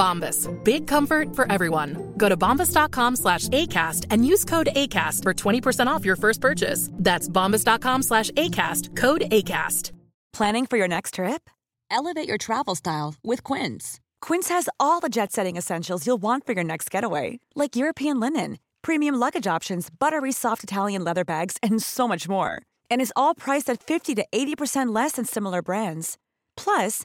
Bombas. Big comfort for everyone. Go to bombas.com slash ACAST and use code ACAST for 20% off your first purchase. That's bombas.com slash ACAST. Code ACAST. Planning for your next trip? Elevate your travel style with Quince. Quince has all the jet setting essentials you'll want for your next getaway, like European linen, premium luggage options, buttery soft Italian leather bags, and so much more. And is all priced at 50 to 80% less than similar brands. Plus,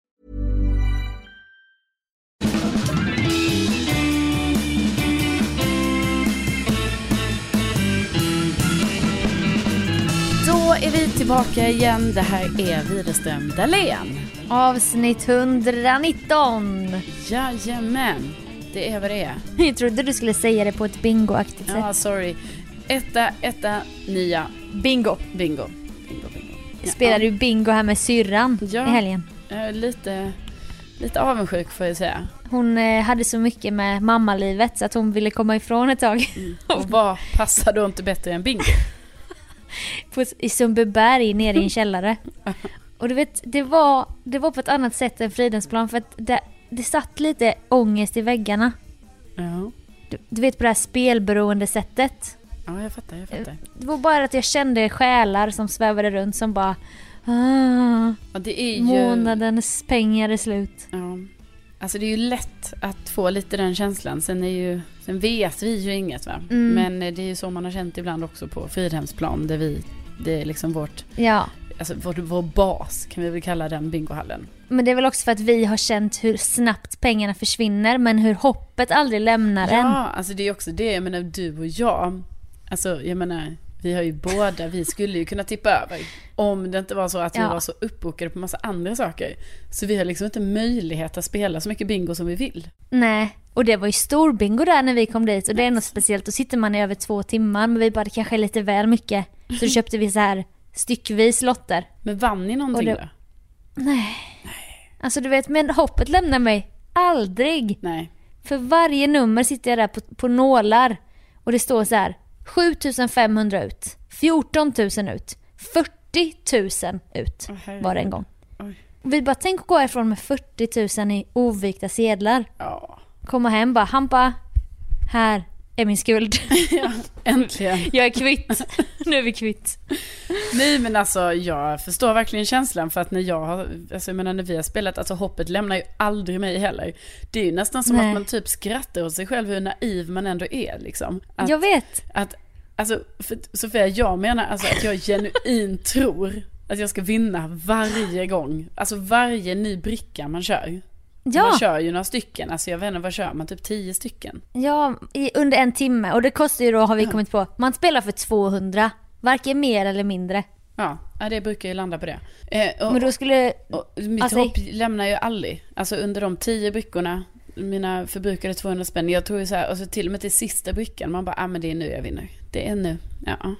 Är vi tillbaka igen. Det här är Widerström Dahlén. Avsnitt 119. Jajamän, det är vad det är. Jag trodde du skulle säga det på ett bingoaktigt sätt. Ja, sorry. Etta, etta, nia. Bingo. Bingo. Bingo, bingo. Ja, du bingo här med syrran Ja. i helgen? Jag är lite, lite avundsjuk får jag säga. Hon eh, hade så mycket med mammalivet så att hon ville komma ifrån ett tag. Och vad passar då inte bättre än bingo? på, I Sundbyberg nere i en källare. Och du vet, det var, det var på ett annat sätt än Fridhemsplan för att det, det satt lite ångest i väggarna. Ja. Du, du vet på det här spelberoende sättet. Ja, jag fattar, jag fattar. Det var bara att jag kände själar som svävade runt som bara ah, Ja, det är ju... Månadens pengar är slut. Ja. Alltså det är ju lätt att få lite den känslan. Sen, är ju, sen vet vi ju inget va. Mm. Men eh, det är ju så man har känt ibland också på Fridhemsplan. Där vi, det är liksom vårt, Ja. alltså vår, vår bas kan vi väl kalla den bingohallen. Men det är väl också för att vi har känt hur snabbt pengarna försvinner men hur hoppet aldrig lämnar en. Ja, alltså det är också det. Jag menar du och jag. Alltså jag menar, vi har ju båda, vi skulle ju kunna tippa över. Om det inte var så att vi Ja. var så uppbokade på massa andra saker. Så vi har liksom inte möjlighet att spela så mycket bingo som vi vill. Nej, och det var ju stor bingo där när vi kom dit och det är något speciellt. Då sitter man i över två timmar men vi bara det kanske är lite väl mycket. Så då köpte vi så här styckvis lotter. Men vann ni någonting det- då? Nej. Alltså du vet, men hoppet lämnar mig aldrig. Nej. För varje nummer sitter jag där på, på nålar och det står så här 7500 ut, 14 000 ut, 40 000 ut herregud. var det en gång. Oj. Vi bara tänk att gå härifrån med 40 000 i ovikta sedlar. Ja. Komma hem bara, bara, här är min skuld. Äntligen. jag är kvitt. nu är vi kvitt. Nej men alltså jag förstår verkligen känslan för att när jag har, alltså jag menar när vi har spelat, alltså hoppet lämnar ju aldrig mig heller. Det är ju nästan som Nej. att man typ skrattar åt sig själv hur naiv man ändå är liksom. Att, Jag vet. Att, alltså för, Sofia, jag menar alltså att jag genuint tror att jag ska vinna varje gång. Alltså varje ny bricka man kör. Ja. Man kör ju några stycken, alltså jag vet inte vad kör man, typ tio stycken. Ja, i, under en timme. Och det kostar ju då, har vi kommit på, man spelar för 200. Varken mer eller mindre. Ja, det brukar ju landa på det. Eh, och, Men då skulle... och mitt Alltså- hopp lämnar ju aldrig. Alltså under de tio brickorna, mina förbrukade 200 spänn. Jag tror ju så här, och så till och med till sista brickan, man bara, ah men det är nu jag vinner. Det är nu, ja.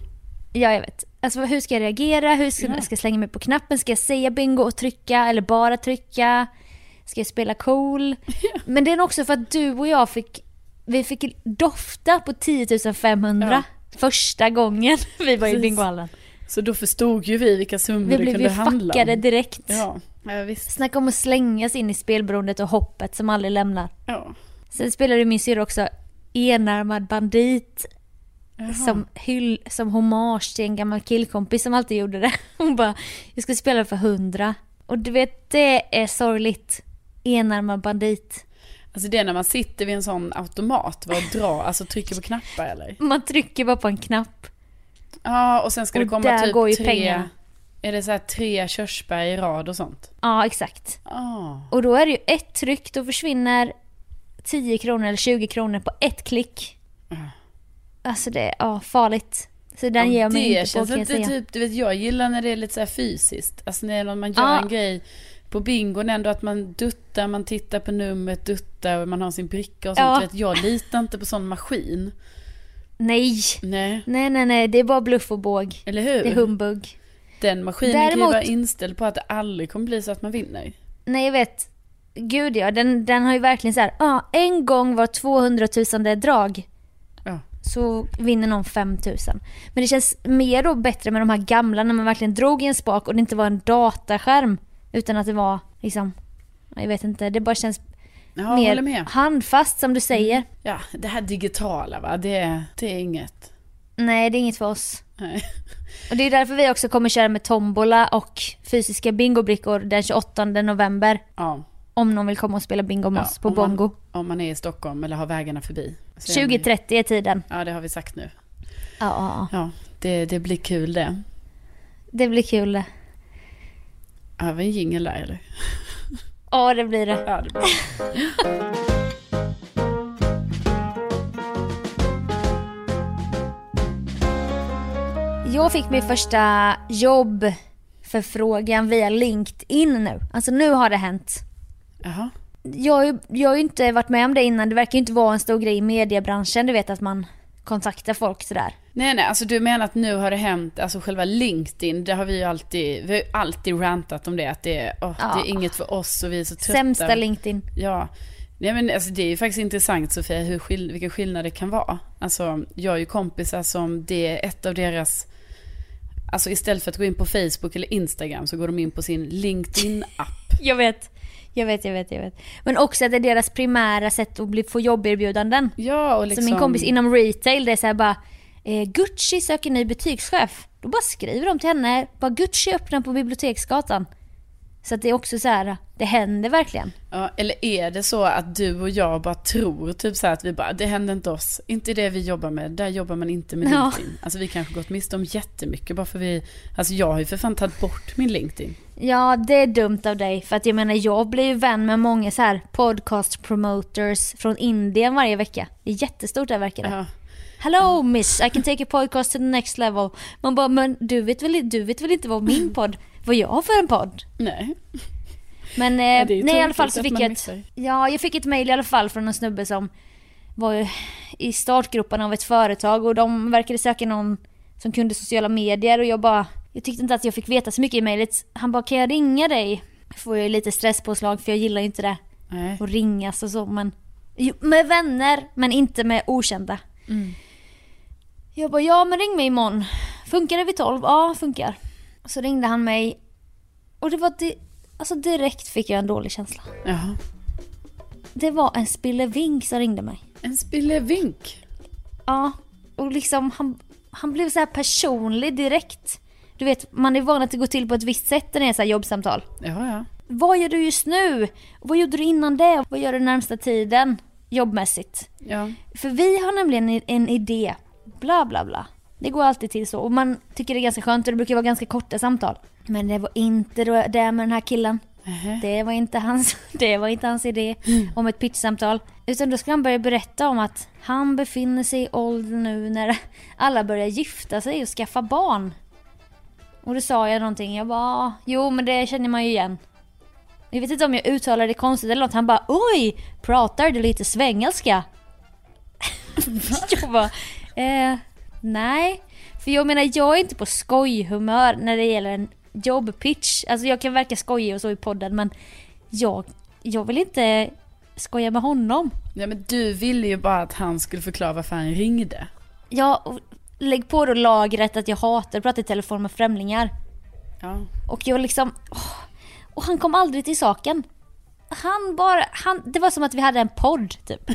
Ja, jag vet. Alltså hur ska jag reagera? Hur ska, Ja. ska jag slänga mig på knappen? Ska jag säga bingo och trycka eller bara trycka? Ska jag spela cool? Men det är också för att du och jag fick, vi fick dofta på 10 500 första gången vi var i Precis. bingohallen. Så då förstod ju vi vilka summor Vi det blev kunde handla fuckade om. direkt. Ja, ja visst. Snacka om att slängas in i spelberoendet och hoppet som aldrig lämnar. Ja. Sen spelade min syrra också enarmad bandit Jaha. som, hyll, som hommage till en gammal killkompis som alltid gjorde det. Hon bara, jag ska spela för hundra. Och du vet, det är sorgligt. Enarmad bandit. Alltså det är när man sitter vid en sån automat va, och drar, alltså trycker på knappar eller? Man trycker bara på en knapp. Ja, och sen ska det Och komma där typ går ju tre, pengarna. är det så tre körsbär i rad och sånt? Ja, exakt. Ah. Och då är det ju ett tryck, då försvinner 10 kronor eller 20 kronor på ett klick. Alltså det är ja, farligt. Så den Ja, ger jag mig inte på känns kan jag säga. typ, du vet jag gillar när det är lite så fysiskt. Alltså när man gör Ja. en grej på bingon ändå att man duttar, man tittar på numret, duttar och man har sin bricka och sånt. Ja. Vet, jag litar inte på sån maskin. Nej. Nej, Nej, nej, nej. Det är bara bluff och båg. eller hur? Det är humbug. Den maskinen kan ju Däremot- vara inställd på att det aldrig kommer bli så att man vinner. Nej, jag vet. Gud ja, den, den har ju verkligen så här, ja, en gång var 200 000 det drag. Så vinner någon 5 000. Men det känns mer då bättre med de här gamla när man verkligen drog i en spak och det inte var en dataskärm. Utan att det var liksom, jag vet inte, det bara känns Ja, mer handfast som du säger. Ja, det här digitala va, det, det är inget. Nej, det är inget för oss. Nej. Och det är därför vi också kommer köra med tombola och fysiska bingobrickor den 28 november. Ja. Om någon vill komma och spela bingo med Ja, oss på om man- Bongo. Om man är i Stockholm eller har vägarna förbi. Så är man- 2030 är tiden. Ja, det har vi sagt nu. Ja, ja, det, det blir kul det. det blir kul det. Det var en jingel där eller? Ja, det blir det. Ja, det blir. Jag fick min första jobbförfrågan via LinkedIn nu. Alltså nu har det hänt. Jaha. Jag, har ju- jag har ju inte varit med om det innan. Det verkar ju inte vara en stor grej i mediebranschen. Du vet att man kontaktar folk sådär. Nej, nej, alltså du menar att nu har det hänt, alltså själva LinkedIn, det har vi ju alltid, vi har ju alltid rantat om det, att det är, åh, Ja. det är inget för oss och vi är så trötta. Sämsta LinkedIn. Ja. Nej men alltså det är ju faktiskt intressant Sofia, hur skill- vilken skillnad det kan vara. Alltså jag har ju kompisar som det är ett av deras, alltså istället för att gå in på Facebook eller Instagram så går de in på sin LinkedIn-app. Jag vet. Jag vet, jag vet, jag vet. Men också att det är deras primära sätt att bli, få jobberbjudanden. Ja och liksom. Så min kompis inom retail, det är såhär bara eh, Gucci söker ny butikschef. Då bara skriver de till henne, bara Gucci öppnar på Biblioteksgatan. Så att det är också så här, det händer verkligen. Ja, eller är det så att du och jag bara tror typ så här att vi bara, det händer inte oss, inte det vi jobbar med, där jobbar man inte med Ja. LinkedIn. Alltså vi kanske gått miste om jättemycket bara för vi, alltså jag har ju för fan tagit bort min LinkedIn. Ja, det är dumt av dig. För att jag menar, jag blir ju vän med många så här podcast promoters från Indien varje vecka. Det är jättestort där verkar det. Ja. Hello miss, I can take your podcast to the next level. Man bara, men du vet väl, du vet väl inte vad min podd, vad jag har för en podd? Nej. Men eh, ju nej i alla fall så fick jag ett, ja, jag fick ett mail i alla fall från en snubbe som var i startgroparna av ett företag och de verkade söka någon som kunde sociala medier och jag bara, jag tyckte inte att jag fick veta så mycket i mejlet. Han bara, kan jag ringa dig? Får jag lite stresspåslag för jag gillar ju inte det. Nej. Och ringas och så men, med vänner men inte med okända. Jag bara, ja men ring mig imorgon. Funkar det vid 12? Ja, funkar. Så ringde han mig och det var, di- alltså direkt fick jag en dålig känsla. Jaha. Det var en spillevink som ringde mig. En spillevink. Ja, och liksom han, han blev så här personlig direkt. Du vet, man är van att det går till på ett visst sätt när det är så här jobbsamtal. Ja, ja. Vad gör du just nu? Vad gjorde du innan det? Vad gör du närmsta tiden? Jobbmässigt. Ja. För vi har nämligen en- en idé. Bla bla bla. Det går alltid till så. Och man tycker det är ganska skönt och det brukar vara ganska korta samtal. Men det var inte det med den här killen. Nähä. Det var inte hans, det var inte hans idé om ett pitchsamtal. Utan då ska han börja berätta om att han befinner sig i åldern nu när alla börjar gifta sig och skaffa barn. Och då sa jag någonting, jag bara, "Ah, jo men det känner man ju igen. Jag vet inte om jag uttalar det konstigt eller något, han bara, oj, pratar du lite svengelska? jag bara, eh, nej. För jag menar, jag är inte på skojhumör när det gäller en jobbpitch. Alltså jag kan verka skojig och så i podden men jag, jag vill inte skoja med honom. Nej men du ville ju bara att han skulle förklara varför han ringde. Ja, och lägg på då lagret att jag hatar att prata i telefon med främlingar. Ja. Och jag liksom... åh. Och han kom aldrig till saken. Han bara, han, det var som att vi hade en podd typ.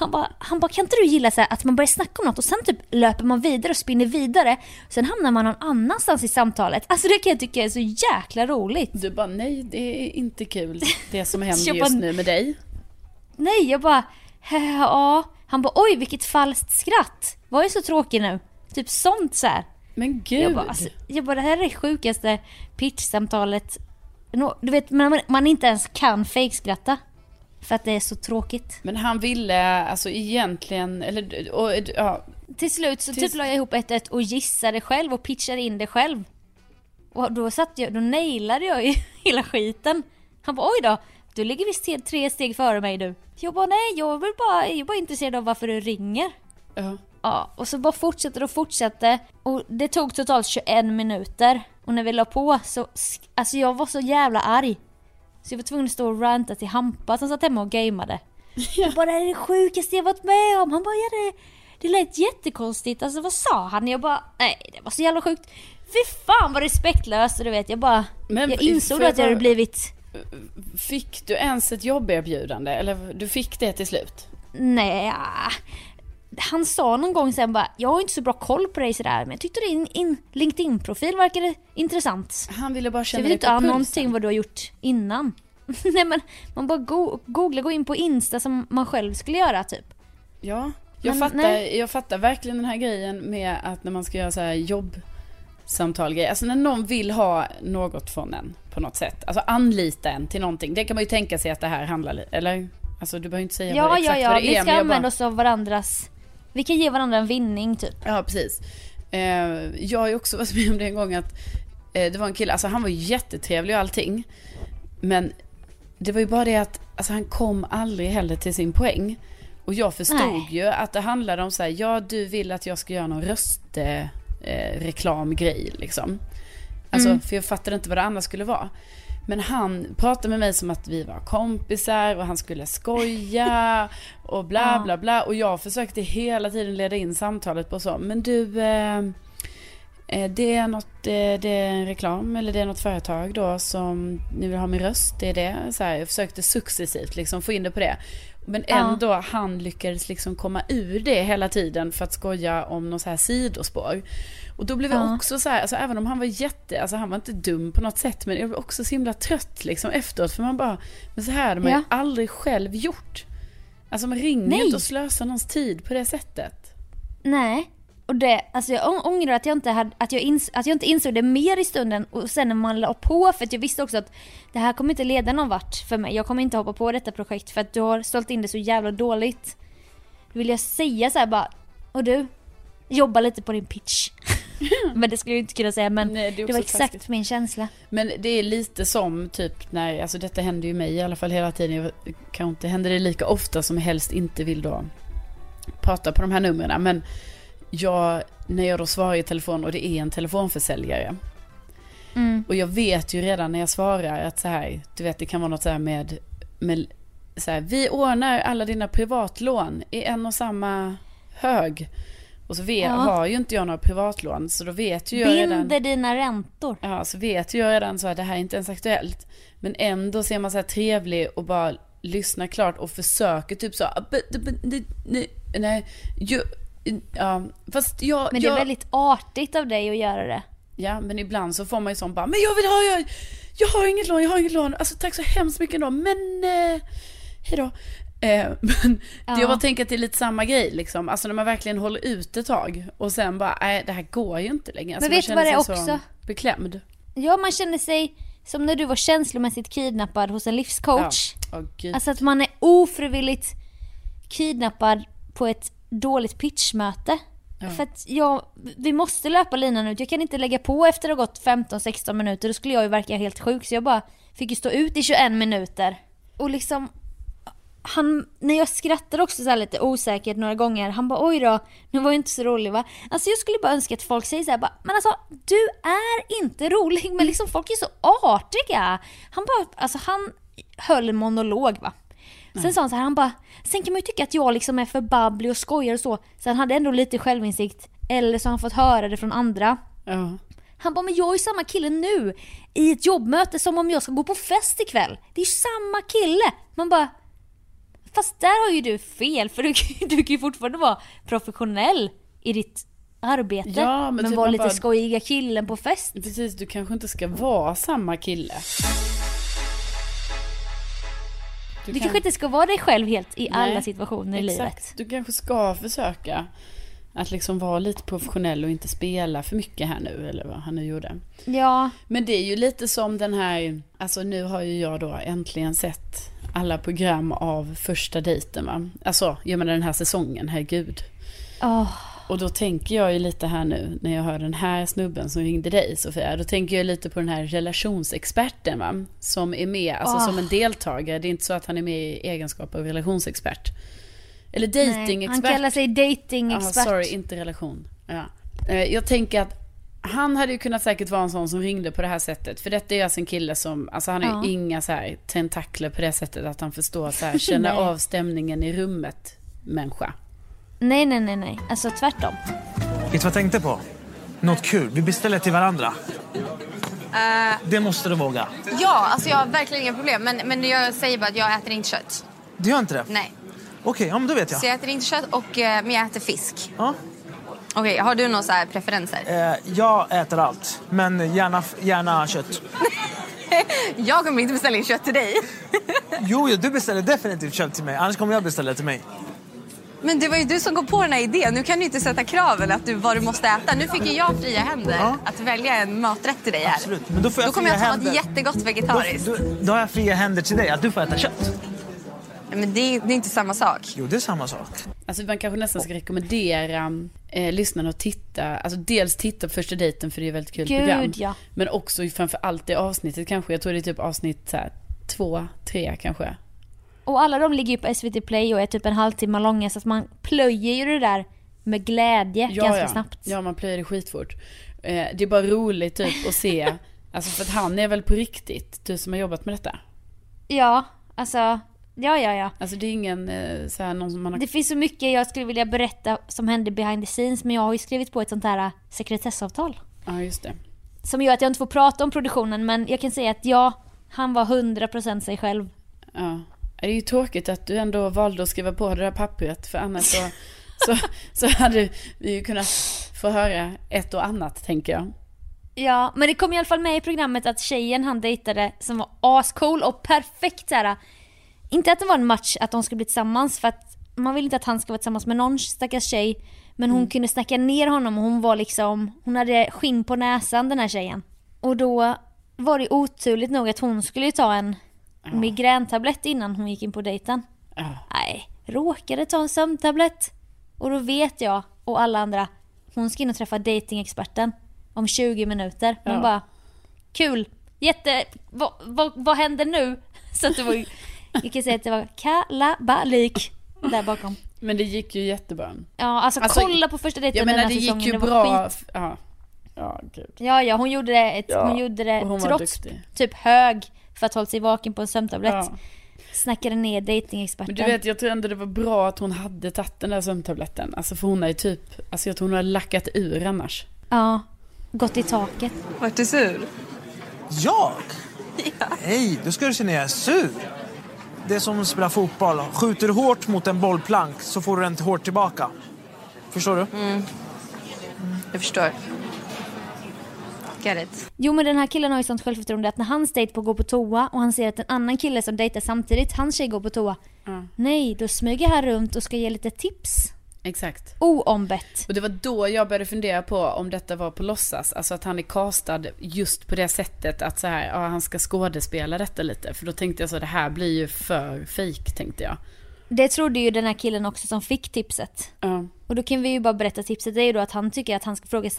Han bara, han bara kan inte du gilla så här, att man börjar snacka om något och sen typ löper man vidare och spinner vidare. Sen hamnar man någon annanstans i samtalet. Alltså det kan jag tycka är så jäkla roligt. Du bara nej det är inte kul det som händer just bara- nu med dig. Nej, jag bara, ja. Han bara, oj vilket falskt skratt. Var jag så tråkig nu? Typ sånt så här. Men gud. Jag bara, alltså, jag bara, det här är det sjukaste pitchsamtalet. Du vet, man, man inte ens kan fejkskratta. För att det är så tråkigt. Men han ville alltså egentligen, eller och, ja, Till slut så Tills- typ la jag ihop ett, ett och gissade själv och pitchade in det själv. Och då satt jag, då nailade jag ju hela skiten. Han bara oj då, du ligger visst tre steg före mig du. Jag bara nej, jag vill bara, jag är bara intresserad av varför du ringer. ja. Ja, och så bara fortsätter och fortsatte. Och det tog totalt 21 minuter. Och när vi la på så, alltså jag var så jävla arg. Så jag var tvungen att stå och ranta till Hampa som satt hemma och gameade. Jag bara det är det sjukaste jag varit med om. Han bara ja det, det lät jättekonstigt. Alltså vad sa han? Jag bara nej det var så jävla sjukt. Fy fan vad respektlöst och du vet jag bara. Men jag insåg att jag hade blivit Fick du ens ett jobberbjudande? Eller du fick det till slut? Nej, ja. Han sa någon gång sen bara, jag har inte så bra koll på dig sådär, men jag tyckte din in, LinkedIn-profil verkade intressant. Han ville bara känna dig på pulsen. någonting vad du har gjort innan. Nej men man bara go- googla, gå in på Insta som man själv skulle göra typ. Ja, jag, Men fattar, nej. jag fattar verkligen den här grejen med att när man ska göra så här jobbsamtal grejer. Alltså när någon vill ha något från en på något sätt. Alltså anlita en till någonting. Det kan man ju tänka sig att det här handlar eller? Alltså du behöver inte säga Ja vad, ja exakt ja, vad det vi är. ska men jag använda bara, oss av varandras, vi kan ge varandra en vinning typ. Ja, precis. Eh, jag har ju också varit med om det en gång att eh, det var en kille, alltså han var jättetrevlig och allting. Men det var ju bara det att alltså, han kom aldrig heller till sin poäng. Och jag förstod Nej. ju att det handlade om så här, ja du vill att jag ska göra någon röstreklamgrej eh, liksom. Alltså, Mm. för jag fattade inte vad det annars skulle vara. Men han pratade med mig som att vi var kompisar och han skulle skoja och bla bla bla. Och jag försökte hela tiden leda in samtalet på så. Men du, eh, eh, det är något, eh, det är en reklam eller det är något företag då som ni vill ha min röst. Det är det. Så här, jag försökte successivt liksom få in det på det. Men Ja. ändå, han lyckades liksom komma ur det hela tiden för att skoja om någon så här sidospår. Och då blev jag Ja. också så här, alltså även om han var jätte, alltså han var inte dum på något sätt, men jag blev också så himla trött liksom efteråt, för man bara, men så här hade man Ja. ju aldrig själv gjort. Alltså man ringer Nej. inte och slösar någons tid på det sättet. Nej. Och det, alltså jag ång- ångrar att jag, inte hade, att, jag ins, att jag inte insåg det mer i stunden och sen när man la på för att jag visste också att det här kommer inte leda någon vart för mig. Jag kommer inte hoppa på detta projekt för att du har sålt in det så jävla dåligt. Då vill jag säga så här bara, och du, jobba lite på din pitch. men det skulle jag inte kunna säga men Nej, det det var exakt taskigt. min känsla. Men det är lite som typ när, alltså detta händer ju mig i alla fall hela tiden. Jag kanske inte händer det lika ofta som helst inte vill då prata på de här numren. Men jag, när jag då svarar i telefon och det är en telefonförsäljare. Mm. Och jag vet ju redan när jag svarar att så här, du vet det kan vara något så här med, med så här, vi ordnar alla dina privatlån i en och samma hög. Och så vet, Ja. har ju inte jag några privatlån så då vet ju jag redan. Binder dina räntor. Ja, så vet jag redan så att det här är inte ens aktuellt. Men ändå ser man så här trevlig och bara lyssnar klart och försöker typ så. "Ah, nej, ju, ja, fast jag, Men det är jag, väldigt artigt av dig att göra det. ja, men ibland så får man ju sån bara, men jag vill ha, jag, jag har inget lån, jag har inget lån, alltså tack så hemskt mycket då, men eh, hejdå. Eh, men Ja. jag bara tänker att det är lite samma grej liksom, alltså när man verkligen håller ut ett tag och sen bara, nej det här går ju inte längre. Alltså, Men vet du vad det är också? Så beklämd. Ja, man känner sig som när du var känslomässigt kidnappad hos en livscoach. Ja. Gud. Alltså att man är ofrivilligt kidnappad på ett dåligt pitchmöte. Ja. För att jag, vi måste löpa linan ut. Jag kan inte lägga på efter att ha gått 15-16 minuter. Då skulle jag ju verka helt sjuk. Så jag bara fick ju stå ut i 21 minuter. Och liksom, han, när jag skrattar också så lite osäkert några gånger, han bara oj då, nu var ju inte så rolig va? Alltså jag skulle bara önska att folk säger så här, bara, men alltså du är inte rolig, men liksom folk är så artiga. Han bara, alltså han höll en monolog va. Sen sa han så här, han bara, sen kan man ju tycka att jag liksom är för babblig och skojar och så. Så han hade ändå lite självinsikt. Eller så har han fått höra det från andra. Ja. Han bara, men jag är ju samma kille nu i ett jobbmöte som om jag ska gå på fest ikväll. Det är ju samma kille. Man bara, fast där har ju du fel för du, kan- du kan ju fortfarande vara professionell i ditt arbete. Ja, men men typ vara lite bara- skojiga killen på fest. Precis, du kanske inte ska vara samma kille. Du, kan- kanske inte ska vara dig själv helt i Nej, alla situationer i livet. Du kanske ska försöka att liksom vara lite professionell och inte spela för mycket här nu, eller vad han nu gjorde. Ja, Men det är ju lite som den här, alltså nu har ju jag då äntligen sett alla program av första dejten va. Alltså, jag menar den här säsongen, herregud. Åh, Och då tänker jag ju lite här nu, när jag hör den här snubben som ringde dig Sofia, då tänker jag lite på den här relationsexperten va, som är med, alltså Åh. som en deltagare, det är inte så att han är med i egenskap av relationsexpert. Eller nej. datingexpert. Han kallar sig datingexpert. Ja, sorry, inte relation. Ja. Eh, Jag tänker att han hade ju kunnat säkert vara en sån som ringde på det här sättet. För detta är alltså en kille som, alltså han har Ja. ju inga så här tentakler på det sättet att han förstår så här, känna av stämningen i rummet, människa. Nej, nej, nej, nej. Alltså tvärtom. Vet du vad jag tänkte på? Något kul. Vi beställer till varandra. Det måste du våga. Ja, alltså jag har verkligen inga problem. Men, men jag säger bara att jag äter inte kött. Du gör inte det? Nej. Okej, ja, men då vet jag. Så jag äter inte kött, och, eh, men jag äter fisk. Ja. Okej, har du några så här preferenser? Eh, jag äter allt, men gärna, gärna kött. Jag kommer inte beställa in kött till dig. Jo, jo, du beställer definitivt kött till mig. Annars kommer jag beställa till mig. Men det var ju du som kom på den här idén. Nu kan du inte sätta kraven att du, vad du måste äta. Nu fick ju jag fria händer Ja. att välja en maträtt till dig här. Absolut. Men då får jag Då kommer jag ta händer. något jättegott Då, vegetariskt. då, då har jag fria händer till dig, att du får äta kött. Men det, är- det är inte samma sak. Jo, det är samma sak. Alltså man kanske nästan ska rekommendera eh, lyssnarna att titta, alltså dels titta på första dejten för det är ett väldigt kul Gud, program. ja. Men också framför allt det avsnittet kanske, jag tror det är typ avsnitt så här, två, tre kanske. Och alla de ligger ju på SVT Play och är typ en halvtimme långa så att man plöjer ju det där med glädje ganska ja. snabbt. Ja, man plöjer det skitfort. Eh, det är bara roligt typ att se, alltså för att han är väl på riktigt, du som har jobbat med detta. Ja, alltså, ja ja ja. Alltså det är ingen eh, så här, någon som man har... Det finns så mycket jag skulle vilja berätta som hände behind the scenes men jag har ju skrivit på ett sånt här äh, sekretessavtal. Ja, just det. Som gör att jag inte får prata om produktionen men jag kan säga att ja, han var 100% sig själv. Ja. Det är ju tråkigt att du ändå valde att skriva på det där pappret för annars så, så, så hade vi ju kunnat få höra ett och annat tänker jag. Ja, men det kom i alla fall med i programmet att tjejen han dejtade som var ascool och perfekt så här. Inte att det var en match att de skulle bli tillsammans för att man vill inte att han ska vara tillsammans med någon stackars tjej. Men hon kunde snacka ner honom och hon var liksom, hon hade skinn på näsan den här tjejen. Och då var det oturligt nog att hon skulle ju ta en migräntablett innan hon gick in på dejten. Ja. Nej, råkade ta en sömntablett. Och då vet jag och alla andra, hon ska in och träffa datingexperten om 20 minuter. Hon Ja. bara, kul, jätte, vad, vad, vad händer nu? Så att det var jag kan säga att det var kalabalik där bakom. Men det gick ju jättebra. Ja, alltså, Alltså, kolla på första dejten Jag menar det gick ju det bra. Ja. Ja, gud. Ja, ja, hon gjorde det, ett, Ja, hon gjorde det hon trots typ hög för att hålla sig vaken på en sömntablett. Ja. Snackade ner datingexperten. Men du vet, jag tror ändå det var bra att hon hade tagit den där sömntabletten. Alltså för hon är ju typ, alltså jag tror hon har lackat ur annars. Ja, gått i taket. Vart du sur? Jag? Nej, då ska du se när jag är sur. Det är som att spela fotboll. Skjuter du hårt mot en bollplank så får du den hårt tillbaka. Förstår du? Jag förstår. Get it. Jo men den här killen har ju sånt självförtroende att när hans dejt på går på toa och han ser att en annan kille som dejtar samtidigt, hans tjej går på toa. Nej, då smyger han runt och ska ge lite tips. Exakt. Oombett. Och det var då jag började fundera på om detta var på låtsas. Alltså att han är castad just på det sättet att så här, ja, han ska skådespela detta lite. För då tänkte jag så, det här blir ju för fake tänkte jag. Det trodde ju den här killen också som fick tipset. Ja. Och då kan vi ju bara berätta tipset. Det är ju då att han tycker att han ska fråga,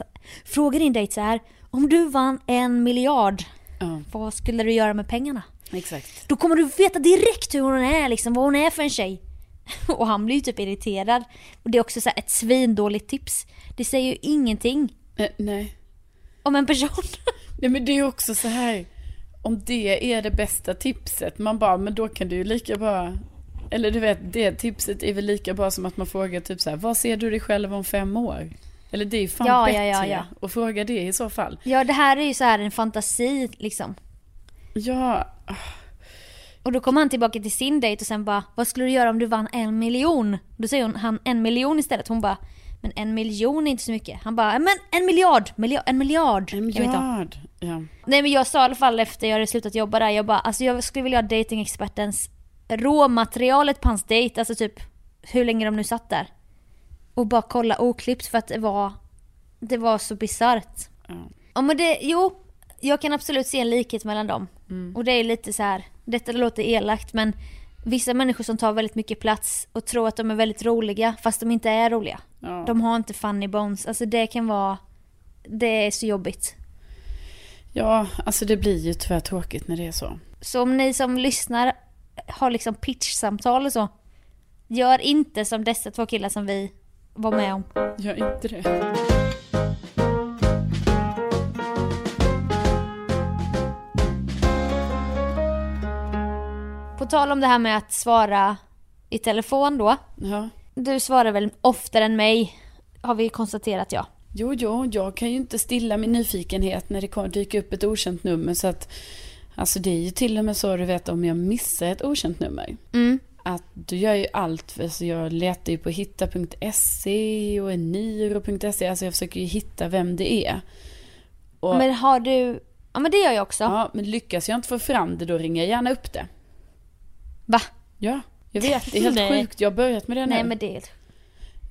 fråga din dejt så här. Om du vann en miljard, Ja. vad skulle du göra med pengarna? Exakt. Då kommer du veta direkt hur hon är liksom, vad hon är för en tjej. Och han blir ju typ irriterad. Och det är också så ett svindåligt tips. Det säger ju ingenting Eh, nej. om en person. Nej men det är också så här. Om det är det bästa tipset. Man bara, men då kan du ju lika bra. Eller du vet, det tipset är väl lika bra som att man frågar typ så här. Vad ser du dig själv om fem år? Eller det är ju fan Ja, ja, bättre ja, ja. att fråga det i så fall. Ja, det här är ju så här en fantasi liksom. Ja, Och då kommer han tillbaka till sin dejt och sen bara, vad skulle du göra om du vann en miljon? Då säger hon, han en miljon istället. Hon bara, men en miljon är inte så mycket. Han bara, men en miljard, miljard en miljard. en miljard. Ja. Nej men jag sa i alla fall efter jag hade slutat jobba där, jag bara, alltså jag skulle vilja ha datingexpertens råmaterialet på hans dejt, alltså typ hur länge de nu satt där. Och bara kolla oklippt för att det var, det var så bisarrt. Ja. Ja men det, jo, jag kan absolut se en likhet mellan dem. Och det är lite så här, detta låter elakt men vissa människor som tar väldigt mycket plats och tror att de är väldigt roliga fast de inte är roliga. Ja. De har inte funny bones, alltså det kan vara, det är så jobbigt. ja, alltså det blir ju tyvärr tråkigt när det är så. Så om ni som lyssnar har liksom pitchsamtal och så, gör inte som dessa två killar som vi var med om. Gör inte det. På tal om det här med att svara i telefon då. Ja. Du svarar väl oftare än mig, har vi konstaterat ja. Jo, jo, jag kan ju inte stilla min nyfikenhet när det dyka upp ett okänt nummer. Så att, alltså det är ju till och med så du vet om jag missar ett okänt nummer. Mm. Att du gör ju allt, för så jag letar ju på hitta.se och eniro.se. Alltså jag försöker ju hitta vem det är. Och, Men har du, ja men det gör jag också. Ja, men lyckas jag inte få fram det då ringer jag gärna upp det. Va? Ja, jag vet. Det är helt sjukt. Jag har börjat med det nu. Nej men det är...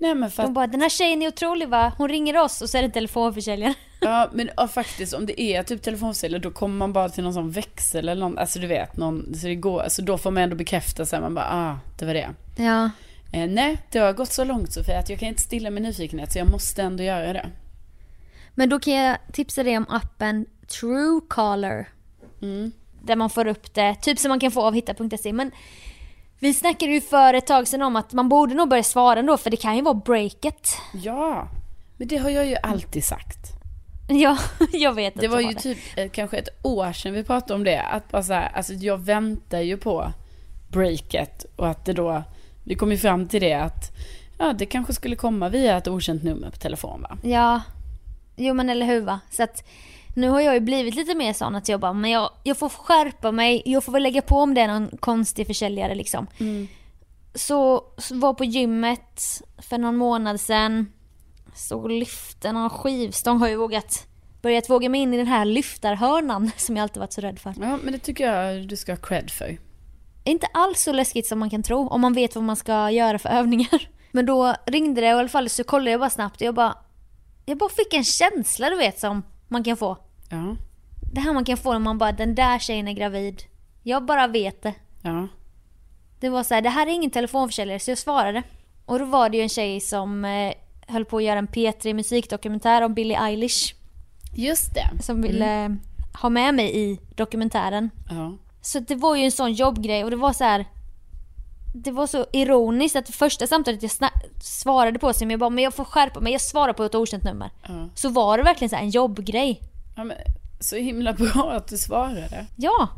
Nej men för De bara, den här tjejen är otrolig va? Hon ringer oss och så är det en telefonförsäljare. ja men ja, faktiskt om det är typ telefonsäljare då kommer man bara till någon sån växel eller någon, alltså du vet någon, så det går, alltså då får man ändå bekräfta sig, man bara ah, det var det. Ja. Eh, nej, det har gått så långt Sofia att jag kan inte stilla min nyfikenhet så jag måste ändå göra det. Men då kan jag tipsa dig om appen Truecaller. Mm. Där man får upp det, typ som man kan få av hitta.se. Men vi snackade ju för ett tag sedan om att man borde nog börja svara ändå för det kan ju vara breaket. Ja, men det har jag ju alltid sagt. Ja, jag vet att Det var ju det. typ eh, kanske ett år sedan vi pratade om det. Att bara så här, alltså jag väntar ju på breaket och att det då, vi kom ju fram till det att ja, det kanske skulle komma via ett okänt nummer på telefon va? Ja, jo men eller hur va. Så att nu har jag ju blivit lite mer sån att jag bara, men jag, jag får skärpa mig, jag får väl lägga på om det är någon konstig försäljare liksom. Så, så var på gymmet för någon månad sedan, stod och lyfte någon skivstång, har ju vågat, börjat våga mig in i den här lyftarhörnan som jag alltid varit så rädd för. Ja, men det tycker jag du ska ha cred för. Inte alls så läskigt som man kan tro om man vet vad man ska göra för övningar. Men då ringde det och i alla fall så kollade jag bara snabbt och jag bara... Jag bara fick en känsla du vet som man kan få. Ja, Det här man kan få när man bara den där tjejen är gravid. Jag bara vet det. ja, Det var så här, det här är ingen telefonförsäljare så jag svarade. Och då var det ju en tjej som eh, höll på att göra en P3 musikdokumentär om Billie Eilish. just det. Som ville eh, ha med mig i dokumentären. Ja, Så det var ju en sån jobbgrej och det var så här. Det var så ironiskt att det första samtalet jag svarade på som jag bara, men jag får skärpa mig, jag svarar på ett okänt nummer. ja. Så var det verkligen så här en jobbgrej. ja men, så himla bra att du svarade. Ja.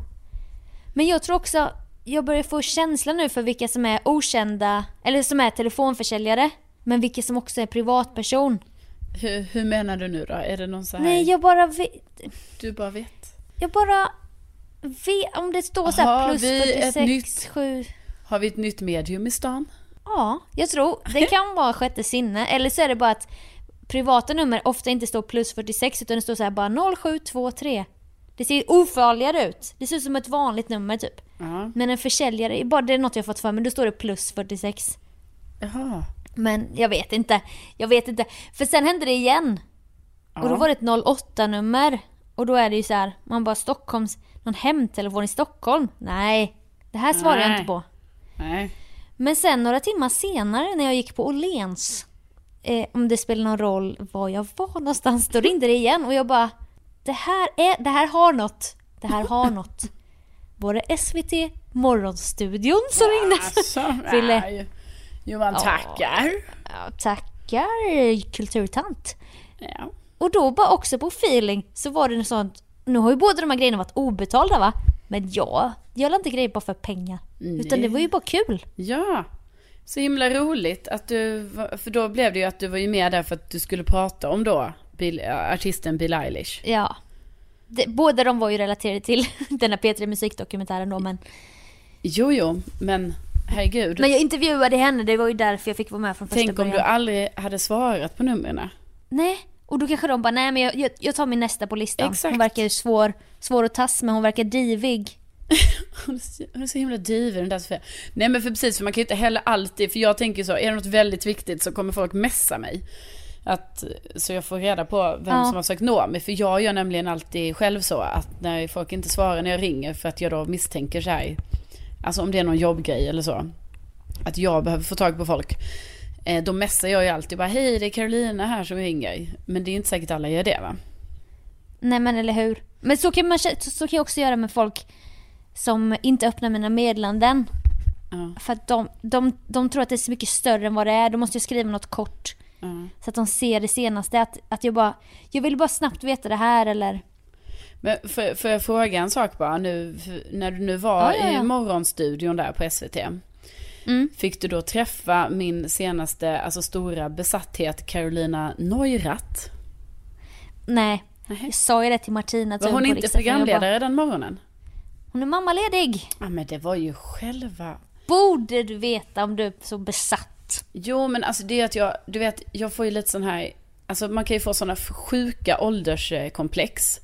Men jag tror också, jag börjar få känsla nu för vilka som är okända, eller som är telefonförsäljare. Men vilka som också är privatperson. Hur, hur menar du nu då? Är det någon så här... Nej, jag bara vet, Du bara vet. jag bara vet, om det står så här Har plus vi ett 46, nytt- 7. Har vi ett nytt medium i stan? Ja, jag tror. Det kan vara sjätte sinne. Eller så är det bara att privata nummer ofta inte står plus 46 utan det står så här bara 0723. Det ser ofarligare ut. Det ser ut som ett vanligt nummer typ. Ja. Men en försäljare, bara det är något jag fått för mig, då står det plus 46. Jaha. Men jag vet inte. Jag vet inte. För sen hände det igen. Och då var det ett 08-nummer. Och då är det ju så här, man bara Stockholms, någon hemtelefon i Stockholm? Nej, det här svarar jag Nej. inte på. Nej. Men sen några timmar senare när jag gick på Åhléns, eh, om det spelar någon roll var jag var någonstans, då ringde det igen och jag bara Det här, är, det här har något. Det här har något. var det SVT Morgonstudion som ringde. Alltså, Ville-. Johan Ja. tackar. Ja, tackar kulturtant. Ja. Och då bara också på feeling så var det något sånt, nu har ju båda de här grejerna varit obetalda va? Men jag, jag la inte grejer bara för pengar. Utan det var ju bara kul. Ja, så himla roligt att du, för då blev det ju att du var ju med där för att du skulle prata om då Bill, artisten Bill Eilish. Ja. Det, båda de var ju relaterade till den här P3 musikdokumentären då men, Jo, jo, men herregud. men jag intervjuade henne, det var ju därför jag fick vara med från första Tänk om början. du aldrig hade svarat på numren. Nej, och då kanske de bara, nej men jag, jag, jag tar min nästa på listan. Exakt. Hon verkar ju svår, svår att tas med, hon verkar divig. Hon är så- himla divig den där Sofia. Nej men för precis, för man kan ju inte heller alltid, för jag tänker så, är det något väldigt viktigt så kommer folk messa mig. Att, så jag får reda på vem Ja. som har sökt nå mig. För jag gör nämligen alltid själv så att när folk inte svarar när jag ringer för att jag då misstänker så här, alltså om det är någon jobbgrej eller så, att jag behöver få tag på folk. Eh, då messar jag ju alltid bara, hej det är Carolina här som ringer. Men det är ju inte säkert alla gör det va? Nej men eller hur. Men så kan, man, så kan jag också göra med folk som inte öppnar mina meddelanden. Ja. För att de, de, de tror att det är så mycket större än vad det är. Då måste jag skriva något kort. Ja. Så att de ser det senaste. Att, att jag bara, jag vill bara snabbt veta det här eller... Men får, får jag fråga en sak bara nu, när du nu var ja. i morgonstudion där på SVT. Mm. Fick du då träffa min senaste, alltså stora besatthet Carolina Neurath? Nej. Nej. Jag sa ju det till Martina. Var hon inte programledare den morgonen? Hon är mammaledig. Ja men det var ju själva... Borde du veta om du är så besatt. Jo men alltså det är att jag, du vet, jag får ju lite sån här, alltså man kan ju få såna sjuka ålderskomplex.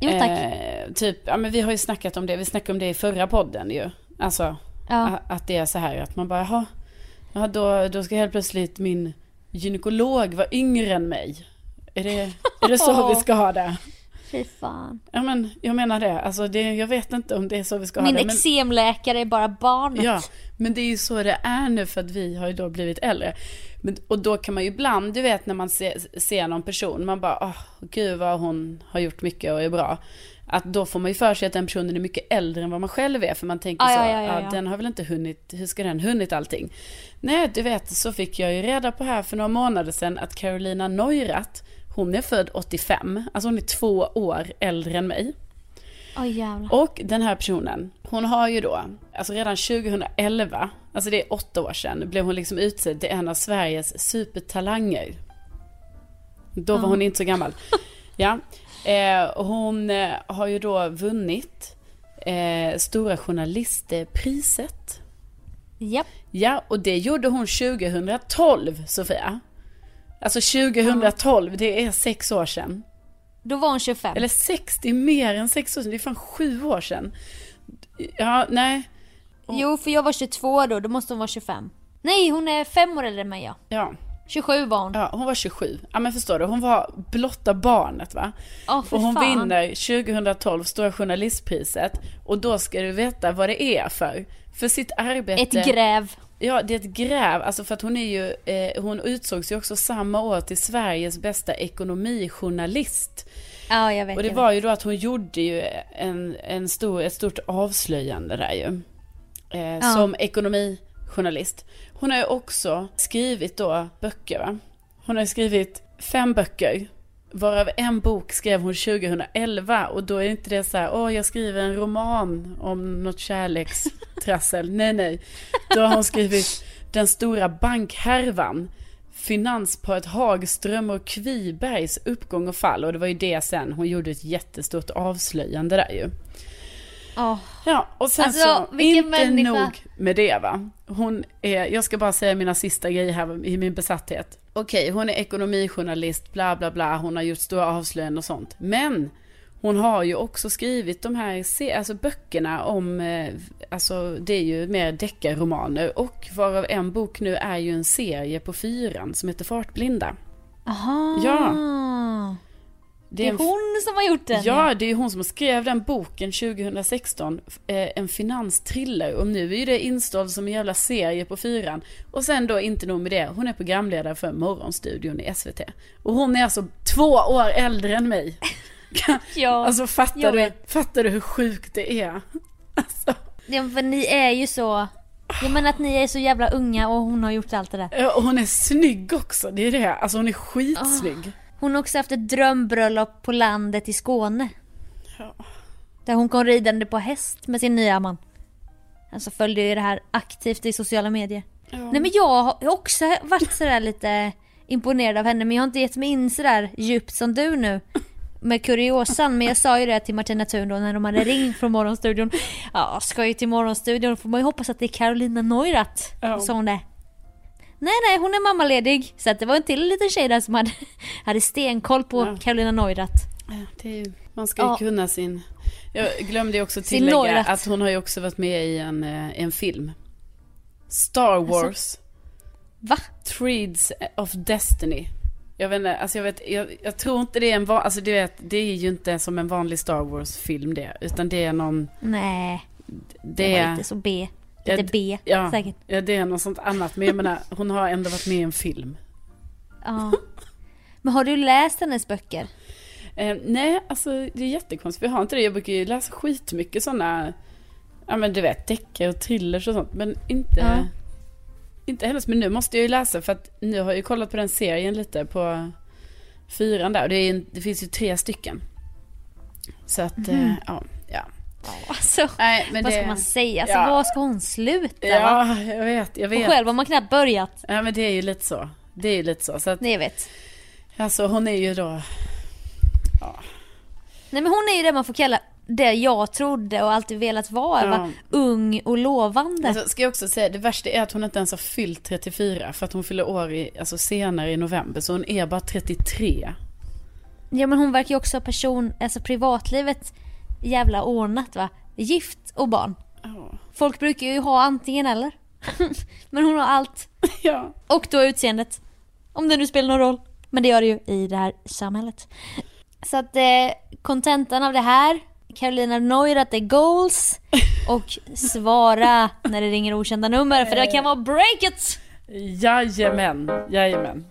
Jo tack. Eh, typ, ja men vi har ju snackat om det, vi snackade om det i förra podden ju. Alltså, Ja. att det är så här att man bara, jaha, ja, då, då ska helt plötsligt min gynekolog vara yngre än mig. Är det, är det så vi ska ha det? Fy fan. Ja men jag menar det, alltså det, jag vet inte om det är så vi ska Min ha det. Men, eksemläkare är bara barnet. ja, men det är ju så det är nu för att vi har ju då blivit äldre. Men, och då kan man ju ibland, du vet när man ser, ser någon person, man bara, åh gud vad hon har gjort mycket och är bra. Att då får man ju för sig att den personen är mycket äldre än vad man själv är. För man tänker Ja, så, ja, ja, ja, den har väl inte hunnit, hur ska den hunnit allting? Nej, du vet, så fick jag ju reda på här för några månader sedan att Carolina Neurath, hon är född 85, alltså hon är två år äldre än mig. Jävlar. Och den här personen, hon har ju då, alltså redan 2011, alltså det är åtta år sedan, blev hon liksom utsedd till en av Sveriges supertalanger. Då var Ja. hon inte så gammal. Ja, hon eh, har ju då vunnit eh, Stora Journalistpriset. Japp. Ja, och det gjorde hon 2012, Sofia. Alltså 2012, det är sex år sedan. Då var hon 25. Eller sex, det är mer än sex år sedan, det är fan sju år sedan. Ja, nej. Jo, för jag var 22 då, då måste hon vara 25. Nej, hon är fem år äldre än mig ja. Ja, 27 var hon. ja, hon var 27. Ja men förstår du, hon var blotta barnet va. Ja, för och hon fan. vinner 2012 Stora Journalistpriset. Och då ska du veta vad det är för. För sitt arbete. Ett gräv. Ja, det är ett gräv. Alltså för att hon är ju, eh, hon utsågs ju också samma år till Sveriges bästa ekonomijournalist. Ja, jag vet. Och det var ju då att hon gjorde ju en, en stor, ett stort avslöjande där ju. Eh, Som ekonomijournalist. Hon har ju också skrivit då böcker va. Hon har ju skrivit fem böcker. Varav en bok skrev hon 2011 och då är inte det så här, åh jag skriver en roman om något kärlekstrassel. nej nej. Då har hon skrivit Den stora bankhärvan. Finansparet Hagström och Kvibergs uppgång och fall. Och det var ju det sen, hon gjorde ett jättestort avslöjande där ju. Åh, Ja, och sen Alltså, så, inte människa. nog med det va. Hon är, jag ska bara säga mina sista grejer här i min besatthet. Okej, hon är ekonomijournalist, bla bla bla, hon har gjort stora avslöjanden och sånt. Men hon har ju också skrivit de här alltså böckerna om, eh, alltså det är ju mer deckarromaner. Och varav en bok nu är ju en serie på fyran som heter Fartblinda. Aha. Ja. Det är en hon som har gjort den. Ja, det är hon som skrev den boken 2016. Eh, en finanstriller. Och nu är det instad som en jävla serie på fyran. Och sen då inte nog med det. Hon är programledare för Morgonstudion i SVT. Och hon är alltså två år äldre än mig. Ja, Alltså fattar du, fattar du hur sjukt det är? Alltså, Ja, för ni är ju så... Jag menar att ni är så jävla unga och hon har gjort allt det där. ja, och hon är snygg också, det är det. Alltså hon är skitsnygg. Hon har också haft ett drömbröllop på landet i Skåne. Ja. Där hon kom ridande på häst med sin nya man. Alltså följde ju det här aktivt i sociala medier. Ja. Nej men jag har också varit sådär lite imponerad av henne men jag har inte gett mig in sådär djupt som du nu. Med kuriosan, men jag sa ju det till Martina Thun då när de hade ringt från Morgonstudion. Ja, ska ju till Morgonstudion får man ju hoppas att det är Carolina Neurath. Ja. Sa hon det. Nej nej, hon är mammaledig. Så att det var en till liten tjej där som hade, hade stenkoll på Ja. Carolina Neurath. Ja, är man ska ju Ja. kunna sin... Jag glömde också tillägga att hon har ju också varit med i en, eh, en film. Star Wars. Va? Treads of Destiny. Jag vet inte, alltså jag vet, jag, jag tror inte det är en van, alltså du vet, det är ju inte som en vanlig Star Wars-film det, utan det är någon, Nej, det, det var är, lite så B. Ja, Lite d- B ja, säkert. ja, det är något sånt annat, men jag menar, hon har ändå varit med i en film. Ja. Men har du läst hennes böcker? Eh, nej, alltså det är jättekonstigt, vi har inte det, jag brukar ju läsa skitmycket sådana, ja men du vet, deckare och thrillers och sånt, men inte, Ja. inte hennes, men nu måste jag ju läsa, för att nu har jag ju kollat på den serien lite på fyran där, och det, är, det finns ju tre stycken. Så att, eh, ja, ja. Alltså, Nej, men vad det, ska man säga? Alltså, ja. Var ska hon sluta? va? Ja, jag vet, jag Och vet. själv har man knappt börjat. Ja, men det är ju lite så. Det är ju lite så. så att, Nej, jag vet. alltså hon är ju då, Nej men hon är ju det man får kalla det jag trodde och alltid velat vara. Ja. Va? Ung och lovande. alltså, ska jag också säga, det värsta är att hon inte ens har fyllt 34, för att hon fyller år i, alltså senare i november, så hon är bara 33. Ja men hon verkar ju också ha person, alltså privatlivet jävla ordnat va. Gift och barn. Ja. Folk brukar ju ha antingen eller. men hon har allt. ja. Och då utseendet. Om det nu spelar någon roll. Men det gör det ju i det här samhället. Så att eh, kontentan av det här. Carolina Neurath är goals. Och svara när det ringer okända nummer. För det kan vara break it! Jajamän, jajamän.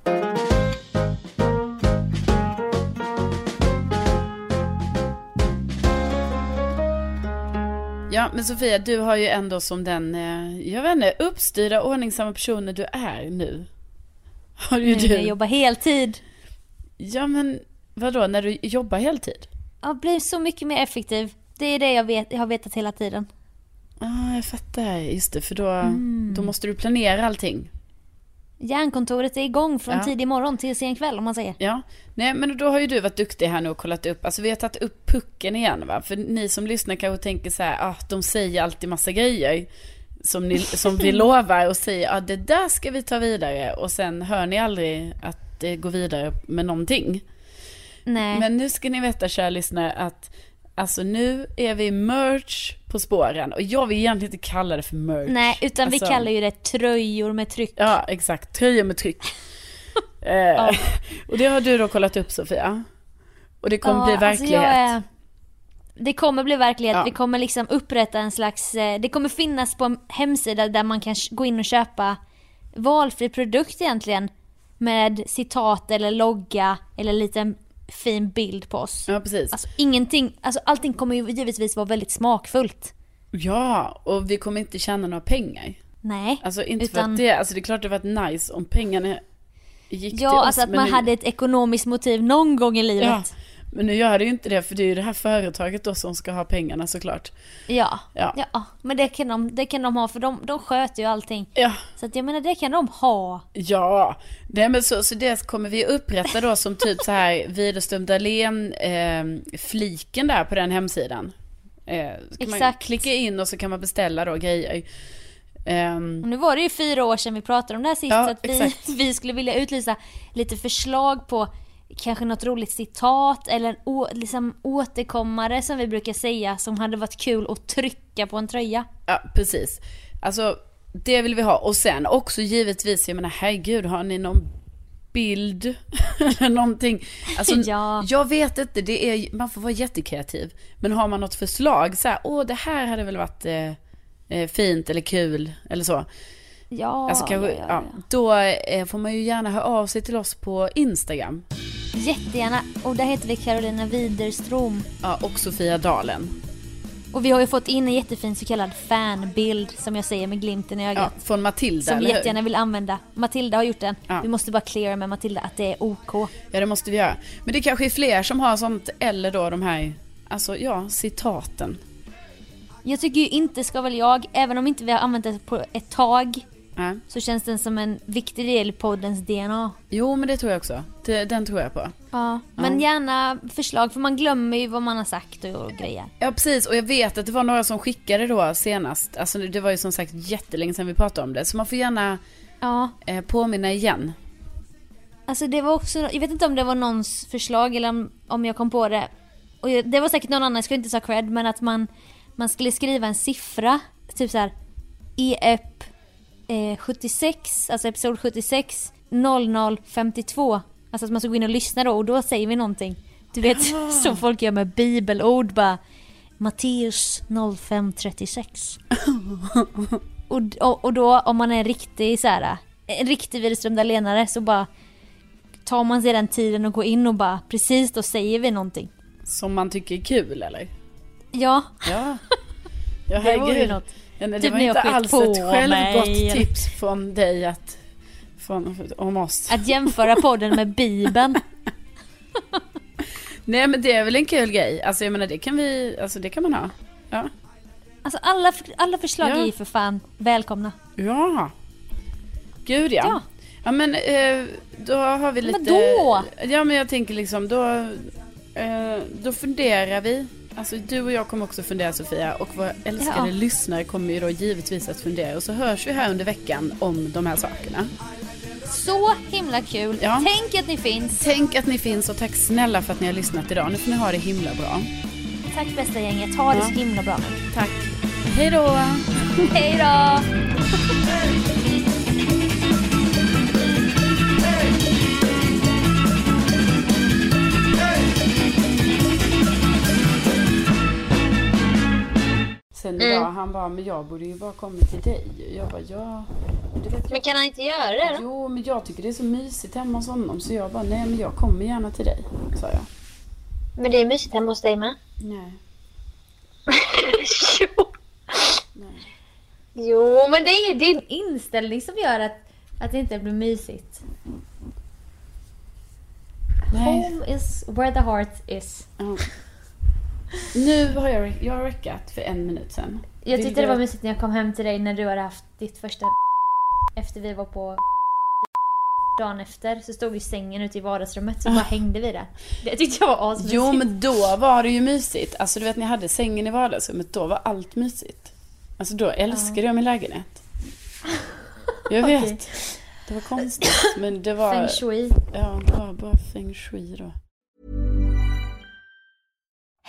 Ja, men Sofia, du har ju ändå som den, eh, jag vet inte, uppstyrda, ordningsamma personen du är nu. Har ju Nu när jag du. jobbar heltid. Ja, men vadå, när du jobbar heltid? Jag blir så mycket mer effektiv. Det är det jag, vet, jag har vetat hela tiden. Ja, ah, jag fattar. Just det, för då, Mm. då måste du planera allting. Järnkontoret är igång från Ja. tidig morgon till sen kväll om man säger. Ja, nej men då har ju du varit duktig här nu och kollat upp, alltså vi har tagit upp pucken igen va, för ni som lyssnar kanske tänker så här, ah, de säger alltid massa grejer som, ni, som vi lovar och säger, ja ah, det där ska vi ta vidare och sen hör ni aldrig att det går vidare med någonting. Nej. Men nu ska ni veta kära lyssnare att Alltså nu är vi merch på spåren och jag vill egentligen inte kalla det för merch. Nej, utan Alltså- vi kallar ju det tröjor med tryck. Ja, exakt. Tröjor med tryck. eh, Och det har du då kollat upp Sofia. Och det kommer bli alltså verklighet. jag är- Det kommer bli verklighet. Ja. Vi kommer liksom upprätta en slags... eh, Det kommer finnas på en hemsida där man kan gå in och köpa valfri produkt egentligen. Med citat eller logga eller en liten fin bild på oss. Ja, precis. Alltså ingenting, alltså allting kommer ju givetvis vara väldigt smakfullt. Ja, och vi kommer inte tjäna några pengar. Nej. Alltså inte för Utan- att det, alltså det är klart det varit nice om pengarna gick till Ja, oss. alltså att man nu, hade ett ekonomiskt motiv någon gång i livet. Ja, men nu gör det ju inte det för det är ju det här företaget då som ska ha pengarna såklart. Ja, Ja. ja. men det kan, de, det kan de ha för de, de sköter ju allting. Ja. Så att jag menar det kan de ha. Ja, nej men så, så det kommer vi upprätta då som typ så här Widerström Dahlén eh, fliken där på den hemsidan. Eh, kan man Exakt. klicka in och så kan man beställa då grejer. Och nu var det ju fyra år sedan vi pratade om det här sist Ja, så att vi, exakt. vi skulle vilja utlysa lite förslag på kanske något roligt citat eller en å, liksom återkommare som vi brukar säga som hade varit kul att trycka på en tröja. Ja, precis. Alltså, det vill vi ha. Och sen också givetvis, jag menar herregud, har ni någon bild eller någonting? Alltså, Ja. jag vet inte, det är, man får vara jättekreativ. Men har man något förslag, så här, åh det här hade väl varit eh, eh, fint eller kul eller så. Ja, Alltså, kanske, ja, ja, ja, Då eh, får man ju gärna höra av sig till oss på Instagram. Jättegärna. Och där heter vi Carolina Widerström. Ja, och Sofia Dalen. Och vi har ju fått in en jättefin så kallad fanbild som jag säger med glimten i Ja, ögat. från Matilda, som vi jättegärna vill använda. Matilda har gjort den. Ja. Vi måste bara cleara med Matilda att det är OK. Ja, det måste vi göra. Men det kanske är fler som har sånt, eller då de här, alltså ja, citaten. Jag tycker ju inte ska väl jag, även om inte vi har använt det på ett tag, Ja. så känns den som en viktig del i poddens DNA. Jo, men det tror jag också. Den tror jag på. Ja, men gärna förslag för man glömmer ju vad man har sagt och grejer. Ja, precis. Och jag vet att det var några som skickade då senast. Alltså det var ju som sagt jättelänge sedan vi pratade om det. Så man får gärna Ja, eh, påminna igen. alltså det var också, jag vet inte om det var någons förslag eller om, om jag kom på det. Och jag- det var säkert någon annan, jag ska inte ta cred, men att man, man skulle skriva en siffra, typ så här EF eh, 76, alltså episod 76, 0052. Alltså att man ska gå in och lyssna då och då säger vi någonting. Du vet som folk gör med bibelord bara Matteus 0536. och, och, och då om man är en riktig så här, en riktig Widerström Dahlénare så bara tar man sig den tiden och går in och bara precis då säger vi någonting. Som man tycker är kul, eller? Ja, Ja. Ja, det vore herregud. något. Ja, nej, det Typ var inte alls ett självgott mig. tips från dig att... Från, om oss. Att jämföra podden med bibeln. Nej men det är väl en kul grej. Alltså jag menar det kan vi, alltså det kan man ha. Ja. Alltså alla, alla förslag Ja. är ju för fan välkomna. Ja. Gud ja. Ja. Ja, men eh, då har vi lite... Men då? Ja men jag tänker liksom då, eh, då funderar vi. Alltså du och jag kommer också fundera Sofia och våra älskade Ja. lyssnare kommer ju då givetvis att fundera och så hörs vi här under veckan om de här sakerna. Så himla kul. Ja. Tänk att ni finns. Tänk att ni finns och tack snälla för att ni har lyssnat idag. Nu får ni ha det himla bra. Tack bästa gänget. Ha det Ja. så himla bra. Tack. Hej då! Hej då! Sen Mm. idag, han bara, men jag borde ju bara kommit till dig. Jag bara, ja. Du vet, jag... Men kan han inte göra det då? Jo, men jag tycker det är så mysigt hemma hos honom. Så jag bara, nej men jag kommer gärna till dig. Sa jag. Men det är mysigt hemma hos dig med. Nej. jo. jo, men det är din inställning som gör att, att det inte blir mysigt. Nej. Home is where the heart is. Ja. Nu har jag, jag har räckat för en minut sen. Jag tyckte det var mysigt när jag kom hem till dig när du hade haft ditt första efter vi var på dagen efter så stod ju sängen ute i vardagsrummet så bara hängde vi där. Det tyckte jag var asmysigt. Jo, men då var det ju mysigt. Alltså du vet, ni hade sängen i vardagsrummet. Då var allt mysigt. Alltså då älskade jag min lägenhet. Jag vet. Okej. Det var konstigt. Men det var... Feng shui. Ja, det var bara feng shui då.